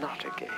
not a game.